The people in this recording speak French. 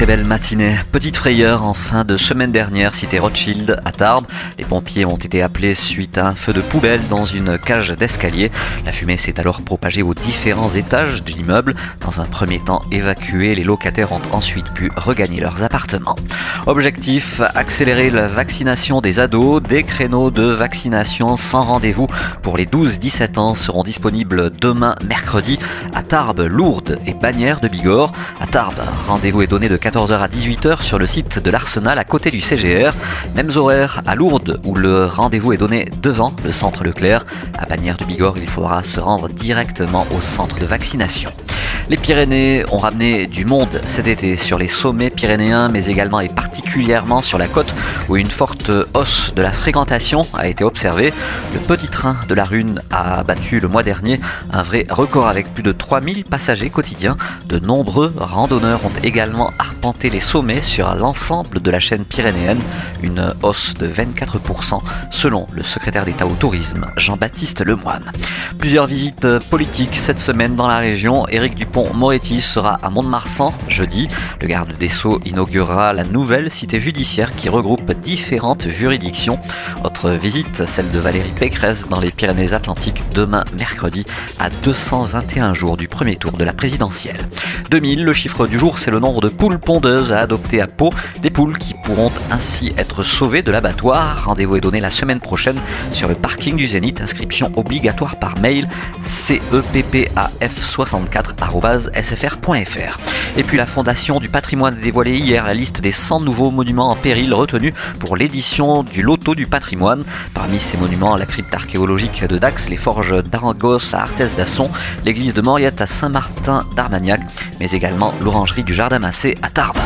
très belle matinée. Petite frayeur en fin de semaine dernière, cité Rothschild à Tarbes. Les pompiers ont été appelés suite à un feu de poubelle dans une cage d'escalier. La fumée s'est alors propagée aux différents étages de l'immeuble. Dans un premier temps évacués, les locataires ont ensuite pu regagner leurs appartements. Objectif, accélérer la vaccination des ados. Des créneaux de vaccination sans rendez-vous pour les 12-17 ans seront disponibles demain mercredi à Tarbes, Lourdes et Bagnères de Bigorre. À Tarbes, rendez-vous est donné de 14h à 18h sur le site de l'Arsenal à côté du CGR. Mêmes horaires à Lourdes où le rendez-vous est donné devant le centre Leclerc. À Bagnères du Bigorre, il faudra se rendre directement au centre de vaccination. Les Pyrénées ont ramené du monde cet été sur les sommets pyrénéens, mais également et particulièrement sur la côte où une forte hausse de la fréquentation a été observée. Le petit train de la Rune a battu le mois dernier un vrai record avec plus de 3000 passagers quotidiens. De nombreux randonneurs ont également arpenté les sommets sur l'ensemble de la chaîne pyrénéenne, une hausse de 24% selon le secrétaire d'État au tourisme Jean-Baptiste Lemoine. Plusieurs visites politiques cette semaine dans la région. Éric Dupont Moretti sera à Mont-de-Marsan jeudi. Le garde des Sceaux inaugurera la nouvelle cité judiciaire qui regroupe différentes juridictions. Autre visite, celle de Valérie Pécresse dans les Pyrénées-Atlantiques demain mercredi à 221 jours du premier tour de la présidentielle. 2000, le chiffre du jour, c'est le nombre de poules pondeuses à adopter à Pau. Des poules qui pourront ainsi être sauvées de l'abattoir. Rendez-vous est donné la semaine prochaine sur le parking du Zénith. Inscription obligatoire par mail ceppaf64 sfr.fr. Et puis la Fondation du patrimoine a dévoilé hier la liste des 100 nouveaux monuments en péril retenus pour l'édition du Loto du patrimoine. Parmi ces monuments, la crypte archéologique de Dax, les forges d'Arangos à Arthès d'Asson, l'église de Moriette à Saint-Martin d'Armagnac, mais également l'orangerie du Jardin Massé à Tarbes.